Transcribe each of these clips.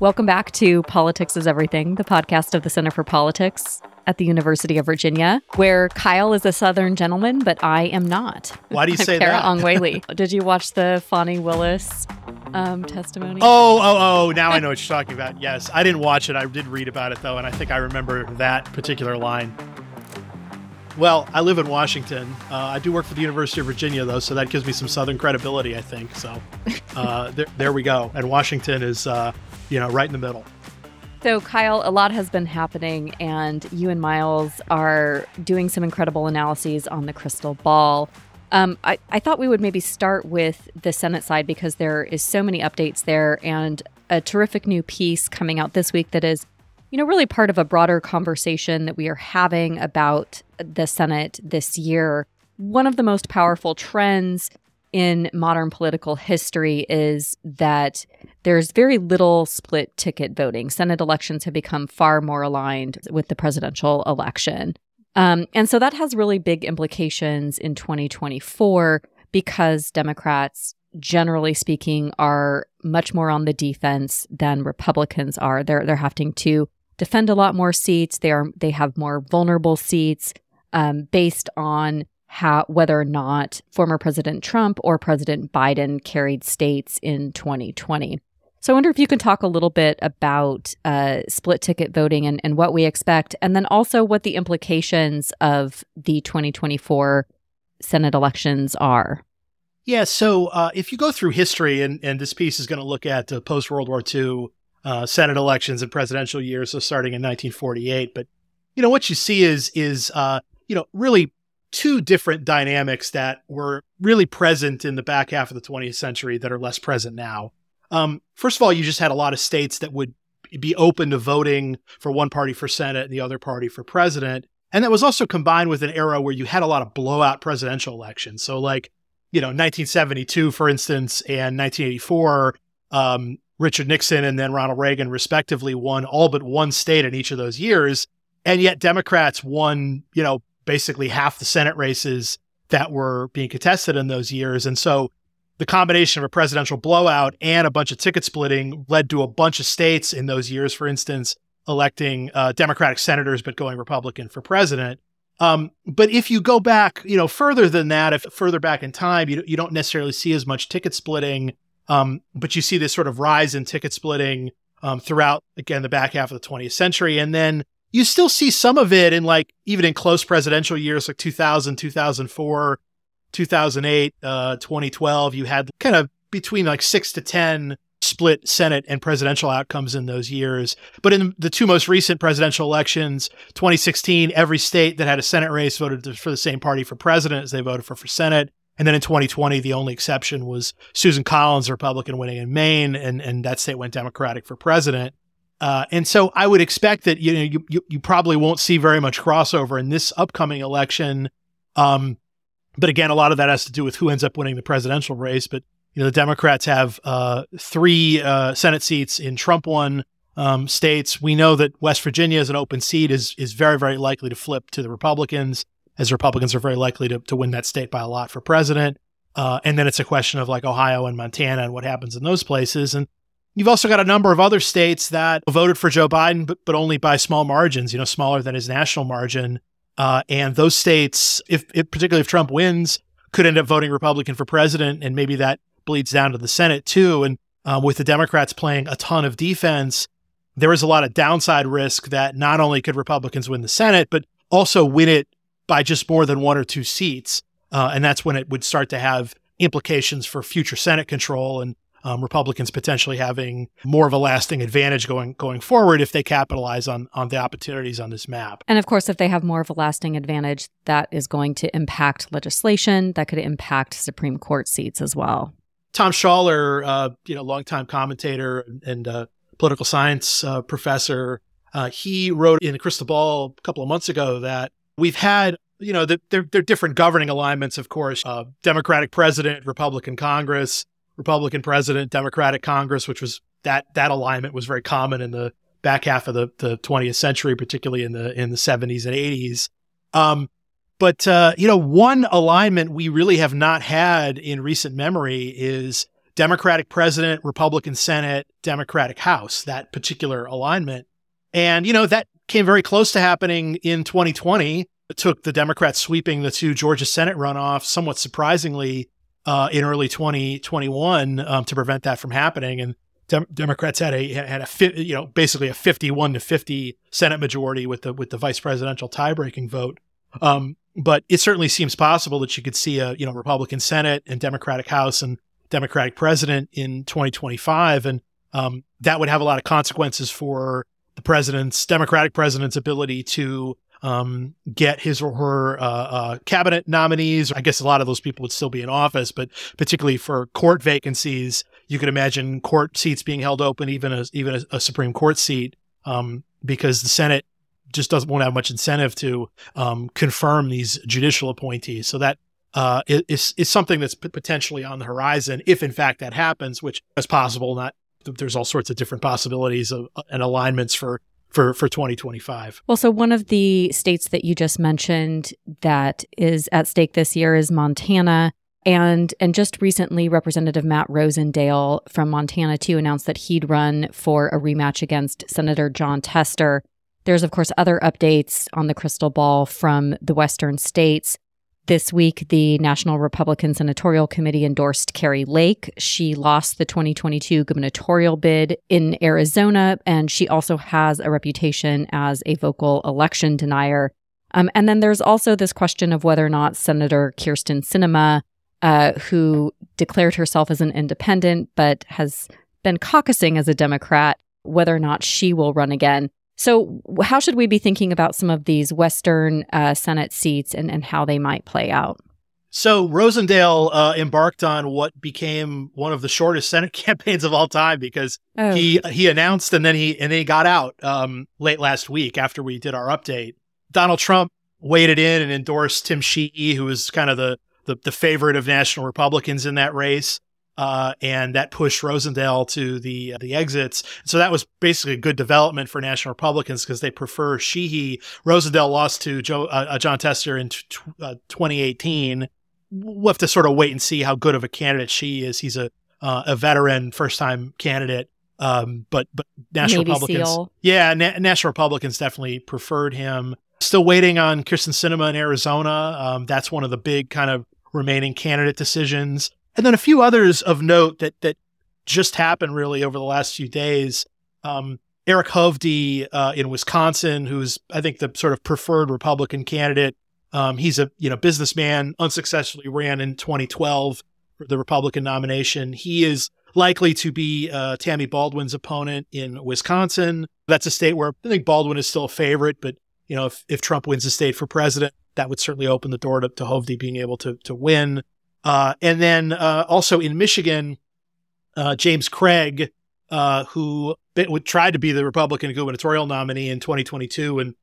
Welcome back to Politics is Everything, the podcast of the Center for Politics at the University of Virginia, where Kyle is a Southern gentleman, but I am not. Why do you say Carah that? Ong Whaley. Did you watch the Fani Willis um, testimony? Oh, oh, oh, now I know what you're talking about. Yes, I didn't watch it. I did read about it, though, and I think I remember that particular line. Well, I live in Washington. Uh, I do work for the University of Virginia, though, so that gives me some Southern credibility, I think. So uh, there, there we go. And Washington is, uh, you know, right in the middle. So, Kyle, a lot has been happening, and you and Miles are doing some incredible analyses on the crystal ball. Um, I, I thought we would maybe start with the Senate side because there is so many updates there and a terrific new piece coming out this week that is, you know, really part of a broader conversation that we are having about the Senate this year. One of the most powerful trends in modern political history is that there's very little split ticket voting. Senate elections have become far more aligned with the presidential election. Um, and so that has really big implications in 2024 because Democrats, generally speaking, are much more on the defense than Republicans are. They're they're having to defend a lot more seats. They are they have more vulnerable seats um, based on how whether or not former President Trump or President Biden carried states in 2020. So I wonder if you can talk a little bit about uh, split ticket voting and, and what we expect, and then also what the implications of the 2024 Senate elections are. Yeah, so uh, if you go through history, and, and this piece is going to look at uh, post World War II uh, Senate elections and presidential years, so starting in 1948. But you know what you see is is uh, you know really two different dynamics that were really present in the back half of the 20th century that are less present now. Um, first of all, you just had a lot of states that would be open to voting for one party for Senate and the other party for president. And that was also combined with an era where you had a lot of blowout presidential elections. So, like, you know, 1972, for instance, and 1984, um, Richard Nixon and then Ronald Reagan, respectively, won all but one state in each of those years. And yet, Democrats won, you know, basically half the Senate races that were being contested in those years. And so, the combination of a presidential blowout and a bunch of ticket splitting led to a bunch of states in those years, for instance, electing uh, Democratic senators but going Republican for president. Um, but if you go back, you know, further than that, if further back in time, you you don't necessarily see as much ticket splitting, um, but you see this sort of rise in ticket splitting um, throughout again the back half of the 20th century, and then you still see some of it in like even in close presidential years like 2000, 2004, 2008, uh, 2012. You had kind of between like six to ten split Senate and presidential outcomes in those years. But in the two most recent presidential elections, 2016, every state that had a Senate race voted for the same party for president as they voted for for Senate. And then in 2020, the only exception was Susan Collins, a Republican, winning in Maine, and, and that state went Democratic for president. Uh, and so I would expect that you know you, you, you probably won't see very much crossover in this upcoming election. Um, but again, a lot of that has to do with who ends up winning the presidential race. But you know, the Democrats have uh, three uh, Senate seats in Trump won um, states. We know that West Virginia, as an open seat, is is very very likely to flip to the Republicans, as Republicans are very likely to to win that state by a lot for president. Uh, and then it's a question of like Ohio and Montana and what happens in those places. And you've also got a number of other states that voted for Joe Biden, but, but only by small margins, you know, smaller than his national margin. Uh, and those states, if, if particularly if Trump wins, could end up voting Republican for president, and maybe that bleeds down to the Senate too. And um, with the Democrats playing a ton of defense, there is a lot of downside risk that not only could Republicans win the Senate, but also win it by just more than one or two seats. Uh, and that's when it would start to have implications for future Senate control and um, Republicans potentially having more of a lasting advantage going going forward if they capitalize on on the opportunities on this map. And of course, if they have more of a lasting advantage, that is going to impact legislation. That could impact Supreme Court seats as well. Tom Schaller, uh, you know, longtime commentator and uh, political science uh, professor, uh, he wrote in Crystal Ball a couple of months ago that we've had, you know, the, they're, they're different governing alignments, of course, uh, Democratic president, Republican Congress, Republican president, Democratic Congress, which was that that alignment was very common in the back half of the, the 20th century, particularly in the in the 70s and 80s. Um, but uh, you know, one alignment we really have not had in recent memory is Democratic president, Republican Senate, Democratic House, that particular alignment. And, you know, that came very close to happening in 2020. Took the Democrats sweeping the two Georgia Senate runoffs somewhat surprisingly uh, in early 2021 um, to prevent that from happening. And Dem- Democrats had a had a you know basically a 51 to 50 Senate majority with the with the vice presidential tie breaking vote. Um, but it certainly seems possible that you could see a you know Republican Senate and Democratic House and Democratic president in 2025, and um, that would have a lot of consequences for the president's Democratic president's ability to um, get his or her uh, uh, cabinet nominees. I guess a lot of those people would still be in office, but particularly for court vacancies, you could imagine court seats being held open, even a, even a, a Supreme Court seat, um, because the Senate just doesn't won't have much incentive to um, confirm these judicial appointees. So that uh, is is something that's potentially on the horizon if, in fact, that happens, which is possible. Not there's all sorts of different possibilities of, uh, and alignments for for for 2025. Well, so one of the states that you just mentioned that is at stake this year is Montana. And and just recently Representative Matt Rosendale from Montana too announced that he'd run for a rematch against Senator Jon Tester. There's of course other updates on the crystal ball from the western states. This week, the National Republican Senatorial Committee endorsed Kari Lake. She lost the 2022 gubernatorial bid in Arizona, and she also has a reputation as a vocal election denier. Um, and then there's also this question of whether or not Senator Kyrsten Sinema, uh, who declared herself as an independent but has been caucusing as a Democrat, whether or not she will run again. So, how should we be thinking about some of these Western uh, Senate seats and, and how they might play out? So, Rosendale uh, embarked on what became one of the shortest Senate campaigns of all time because oh. he he announced and then he and then he got out um, late last week after we did our update. Donald Trump waded in and endorsed Tim Sheehy, who was kind of the, the the favorite of national Republicans in that race uh, and that pushed Rosendale to the uh, the exits. So that was basically a good development for National Republicans because they prefer Sheehy. Rosendale lost to Joe, uh, uh Jon Tester in t- t- uh, 2018. We'll have to sort of wait and see how good of a candidate she is. He's a uh, a veteran, first time candidate. Um, but but National Navy Republicans, SEAL. yeah, Na- National Republicans definitely preferred him. Still waiting on Kyrsten Sinema in Arizona. Um, that's one of the big kind of remaining candidate decisions. And then a few others of note that that just happened really over the last few days. Um, Eric Hovde uh, in Wisconsin, who's I think the sort of preferred Republican candidate. Um, he's a you know businessman, unsuccessfully ran in 2012 for the Republican nomination. He is likely to be uh, Tammy Baldwin's opponent in Wisconsin. That's a state where I think Baldwin is still a favorite, but you know if, if Trump wins the state for president, that would certainly open the door to, to Hovde being able to to win. Uh, and then uh, also in Michigan, uh, James Craig, uh, who would try to be the Republican gubernatorial nominee in 2022 and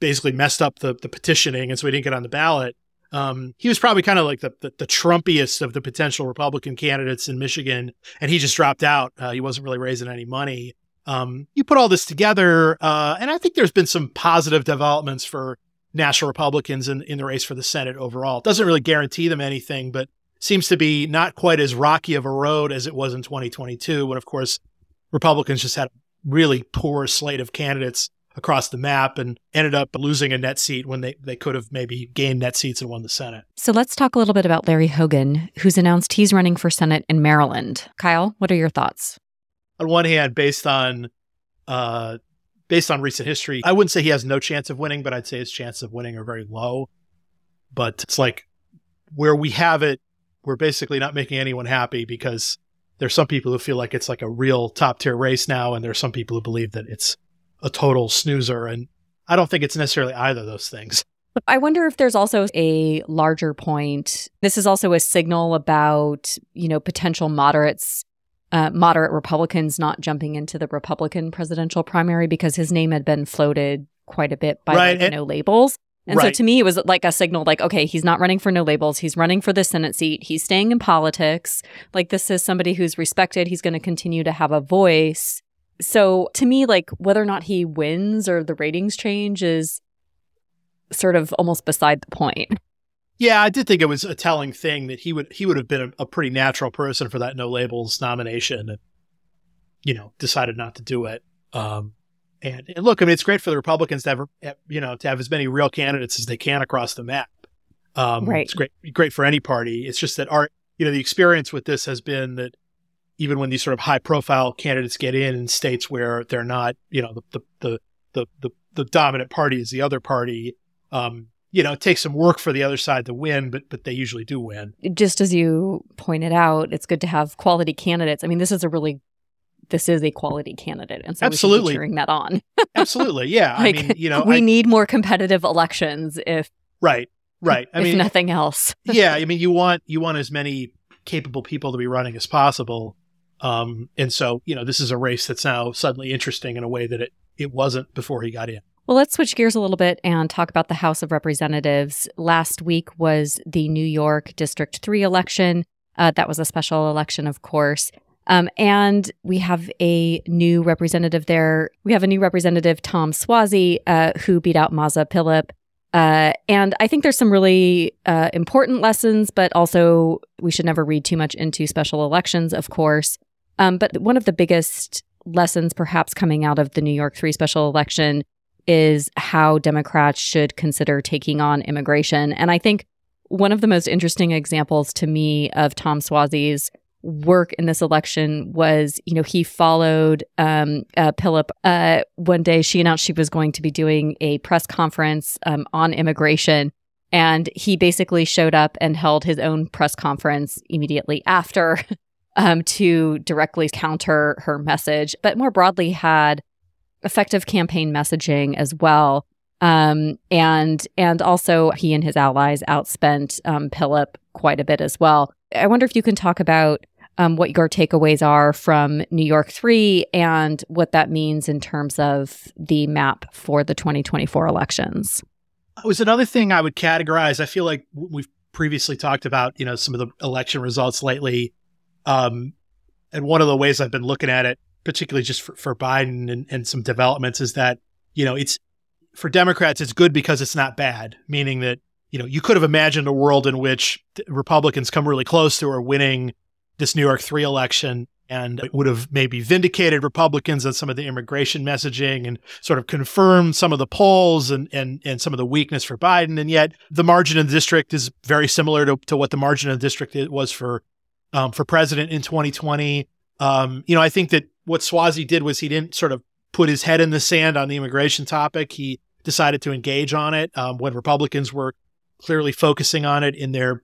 basically messed up the, the petitioning, and so he didn't get on the ballot. Um, he was probably kind of like the, the, the Trumpiest of the potential Republican candidates in Michigan, and he just dropped out. Uh, he wasn't really raising any money. Um, you put all this together, uh, and I think there's been some positive developments for national Republicans in, in the race for the Senate overall. It doesn't really guarantee them anything, but seems to be not quite as rocky of a road as it was in 2022, when, of course, Republicans just had a really poor slate of candidates across the map and ended up losing a net seat when they, they could have maybe gained net seats and won the Senate. So let's talk a little bit about Larry Hogan, who's announced he's running for Senate in Maryland. Kyle, what are your thoughts? On one hand, based on uh, based on recent history, I wouldn't say he has no chance of winning, but I'd say his chances of winning are very low. But it's like where we have it we're basically not making anyone happy because there's some people who feel like it's like a real top tier race now, and there's some people who believe that it's a total snoozer. And I don't think it's necessarily either of those things. I wonder if there's also a larger point. This is also a signal about, you know, potential moderates, uh, moderate Republicans not jumping into the Republican presidential primary because his name had been floated quite a bit by right. like, no labels. And right. so to me, it was like a signal like, okay, he's not running for no labels. He's running for the Senate seat. He's staying in politics. Like, this is somebody who's respected. He's going to continue to have a voice. So to me, like, whether or not he wins or the ratings change is sort of almost beside the point. Yeah, I did think it was a telling thing that he would he would have been a, a pretty natural person for that no labels nomination, and you know decided not to do it. Um, and, and look, I mean, it's great for the Republicans to have you know to have as many real candidates as they can across the map. Um, right. It's great great for any party. It's just that our you know the experience with this has been that even when these sort of high profile candidates get in in states where they're not you know the the the the, the, the dominant party is the other party. Um, you know, it takes some work for the other side to win, but but they usually do win. Just as you pointed out, it's good to have quality candidates. I mean, this is a really this is a quality candidate, and so absolutely we cheering that on. absolutely, yeah. like, I mean, you know, we I, need more competitive elections. If right, right. I if mean, nothing else. yeah. I mean, you want you want as many capable people to be running as possible. Um, and so, you know, this is a race that's now suddenly interesting in a way that it, it wasn't before he got in. Well, let's switch gears a little bit and talk about the House of Representatives. Last week was the New York District 3 election. Uh, that was a special election, of course. Um, and we have a new representative there. We have a new representative, Tom Suozzi, uh, who beat out Mazi Pilip. Uh, and I think there's some really uh, important lessons, but also we should never read too much into special elections, of course. Um, but one of the biggest lessons, perhaps coming out of the New York 3 special election, is how Democrats should consider taking on immigration. And I think one of the most interesting examples to me of Tom Suozzi's work in this election was, you know, he followed um, uh, Pilip. Uh, one day, she announced she was going to be doing a press conference um, on immigration. And he basically showed up and held his own press conference immediately after um, to directly counter her message, but more broadly had effective campaign messaging as well. Um, and and also he and his allies outspent um, quite a bit as well. I wonder if you can talk about um, what your takeaways are from New York 3 and what that means in terms of the map for the 2024 elections. It was another thing I would categorize. I feel like we've previously talked about, you know, some of the election results lately. Um, and one of the ways I've been looking at it particularly just for, for Biden and, and some developments, is that, you know, it's for Democrats, it's good because it's not bad, meaning that, you know, you could have imagined a world in which Republicans come really close to winning this New York 3 election and it would have maybe vindicated Republicans on some of the immigration messaging and sort of confirmed some of the polls and, and, and some of the weakness for Biden. And yet the margin in the district is very similar to, to what the margin in the district was for um, for president in 2020. Um, you know, I think that what Suozzi did was he didn't sort of put his head in the sand on the immigration topic. He decided to engage on it um, when Republicans were clearly focusing on it in their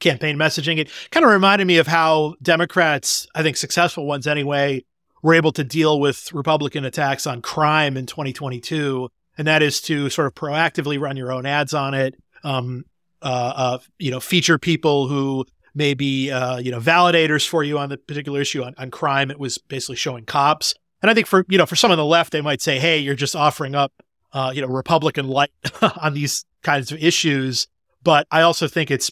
campaign messaging. It kind of reminded me of how Democrats, I think successful ones anyway, were able to deal with Republican attacks on crime in 2022. And that is to sort of proactively run your own ads on it, um, uh, uh, you know, feature people who maybe uh, you know validators for you on the particular issue on, on crime. It was basically showing cops, and I think for you know for some on the left, they might say, "Hey, you're just offering up uh, you know Republican light on these kinds of issues." But I also think it's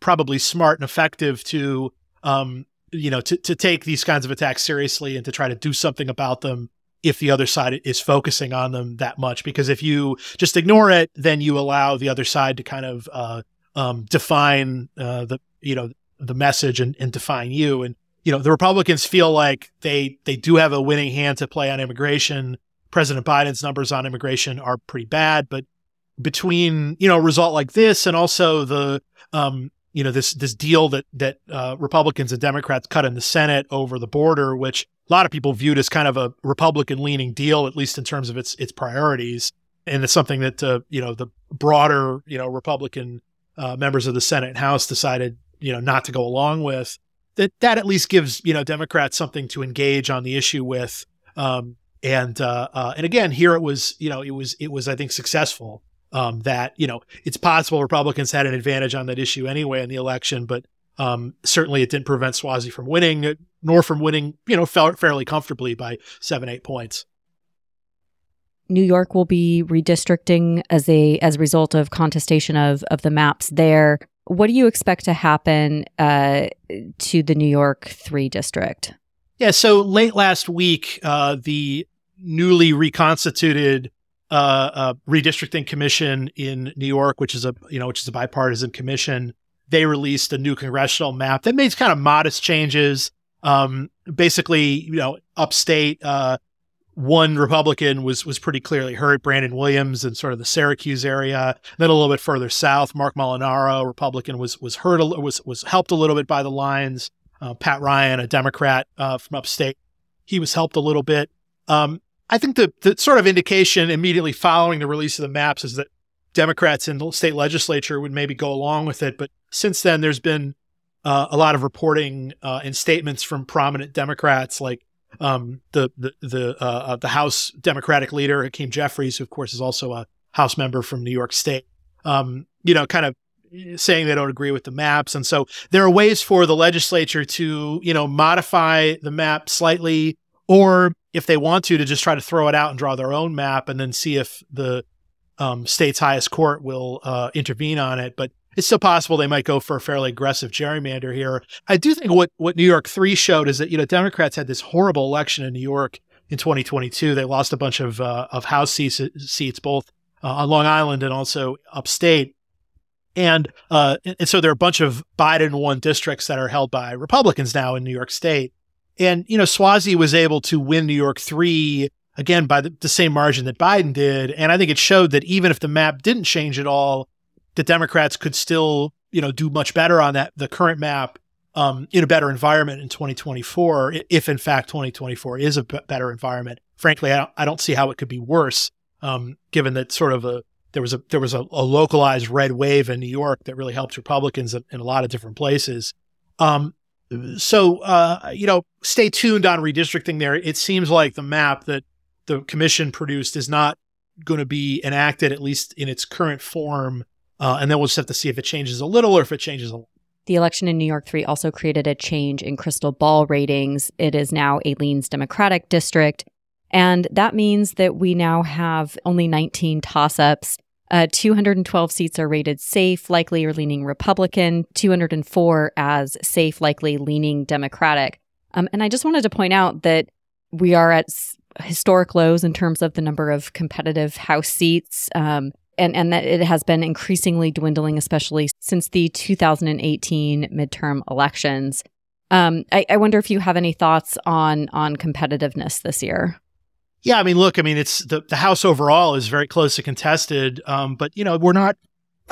probably smart and effective to um, you know to to take these kinds of attacks seriously and to try to do something about them if the other side is focusing on them that much because if you just ignore it then you allow the other side to kind of uh, um, define uh, the you know the message and, and define you. And you know, the Republicans feel like they they do have a winning hand to play on immigration. President Biden's numbers on immigration are pretty bad, but between you know a result like this and also the um, you know this this deal that that uh, Republicans and Democrats cut in the Senate over the border, which a lot of people viewed as kind of a Republican leaning deal, at least in terms of its its priorities, and it's something that uh, you know the broader you know Republican uh, members of the Senate and House decided you know not to go along with. That that at least gives you know democrats something to engage on the issue with. Um, and uh, uh, and again here it was you know it was it was i think successful um, that you know it's possible republicans had an advantage on that issue anyway in the election but um, certainly it didn't prevent Suozzi from winning nor from winning you know fairly comfortably by seven eight points New York will be redistricting as a as a result of contestation of of the maps there. What do you expect to happen uh, to the New York three district? Yeah, so late last week, uh, the newly reconstituted uh, uh, redistricting commission in New York, which is a you know which is a bipartisan commission, they released a new congressional map that made kind of modest changes. Um, basically, you know, upstate, uh, one Republican was was pretty clearly hurt, Brandon Williams, in sort of the Syracuse area. Then a little bit further south, Mark Molinaro, Republican, was was hurt was was helped a little bit by the lines. Uh, Pat Ryan, a Democrat uh, from upstate, he was helped a little bit. Um, I think the the sort of indication immediately following the release of the maps is that Democrats in the state legislature would maybe go along with it. But since then, there's been uh, a lot of reporting uh, and statements from prominent Democrats, like um, the the the uh, uh the House Democratic leader Hakeem Jeffries, who of course is also a House member from New York State. Um, you know, kind of saying they don't agree with the maps, and so there are ways for the legislature to you know modify the map slightly, or if they want to, to just try to throw it out and draw their own map, and then see if the um, state's highest court will uh, intervene on it. But it's still possible they might go for a fairly aggressive gerrymander here. I do think what, what New York 3 showed is that, you know, Democrats had this horrible election in New York in 2022. They lost a bunch of, uh, of House seats, seats both uh, on Long Island and also upstate. And, uh, and so there are a bunch of Biden won districts that are held by Republicans now in New York State. And, you know, Suozzi was able to win New York 3 again by the, the, same margin that Biden did. And I think it showed that even if the map didn't change at all, the Democrats could still, you know, do much better on that the current map um, in a better environment in 2024, if in fact 2024 is a b- better environment. Frankly, I don't, I don't see how it could be worse, um, given that sort of a there was a there was a, a, localized red wave in New York that really helped Republicans in, in a lot of different places. Um, so uh, you know, stay tuned on redistricting. There, it seems like the map that the commission produced is not going to be enacted, at least in its current form. Uh, and then we'll just have to see if it changes a little or if it changes a lot. The election in New York 3 also created a change in crystal ball ratings. It is now a Leans Democratic district. And that means that we now have only 19 toss ups. Uh, 212 seats are rated safe, likely, or leaning Republican, 204 as safe, likely, leaning Democratic. Um, and I just wanted to point out that we are at historic lows in terms of the number of competitive House seats. Um, and, and that it has been increasingly dwindling, especially since the 2018 midterm elections. Um, I, I wonder if you have any thoughts on on competitiveness this year. Yeah, I mean, look, I mean, it's the, the House overall is very close to contested, um, but you know, we're not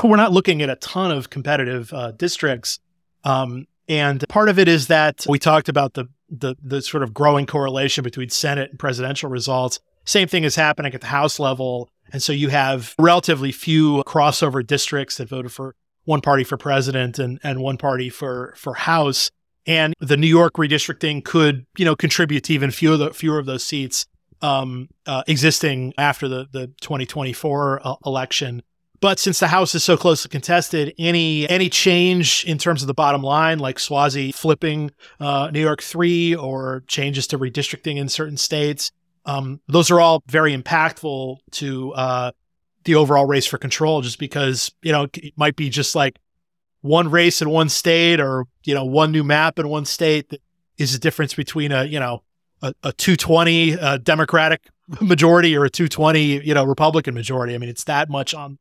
we're not looking at a ton of competitive uh, districts, um, and part of it is that we talked about the the the sort of growing correlation between Senate and presidential results. Same thing is happening at the House level. And so you have relatively few crossover districts that voted for one party for president and, and one party for, for House. And the New York redistricting could, you know, contribute to even fewer, the, fewer of those seats um, uh, existing after the, the 2024 uh, election. But since the House is so closely contested, any any change in terms of the bottom line, like Suozzi flipping uh, New York three or changes to redistricting in certain states, um, those are all very impactful to uh, the overall race for control. Just because you know it might be just like one race in one state, or you know one new map in one state that is the difference between a you know a, a 220 uh, Democratic majority or a 220 you know Republican majority. I mean, it's that much on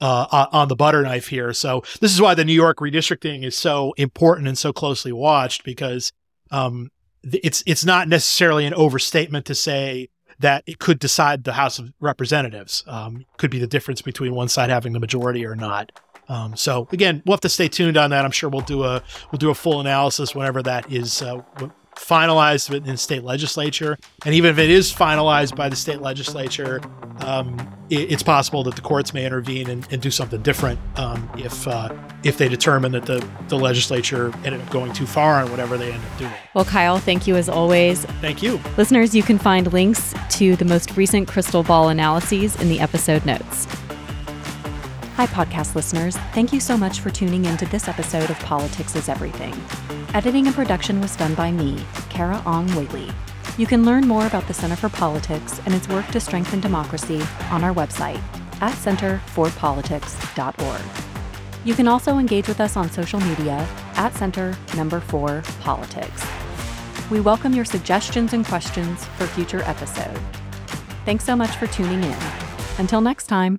uh, on the butter knife here. So this is why the New York redistricting is so important and so closely watched because um, it's it's not necessarily an overstatement to say that it could decide the House of Representatives. Um, could be the difference between one side having the majority or not. Um, so again, we'll have to stay tuned on that. I'm sure we'll do a we'll do a full analysis whenever that is uh, finalized in the state legislature. And even if it is finalized by the state legislature, um, it, it's possible that the courts may intervene and, and do something different um, if uh, if they determine that the, the legislature ended up going too far on whatever they end up doing. Well, Kyle, thank you as always. Thank you. Listeners, you can find links to the most recent crystal ball analyses in the episode notes. Hi, podcast listeners. Thank you so much for tuning in to this episode of Politics is Everything. Editing and production was done by me, Carah Ong Whaley. You can learn more about the Center for Politics and its work to strengthen democracy on our website at centerforpolitics.org. You can also engage with us on social media at Center Number 4 Politics. We welcome your suggestions and questions for future episodes. Thanks so much for tuning in. Until next time.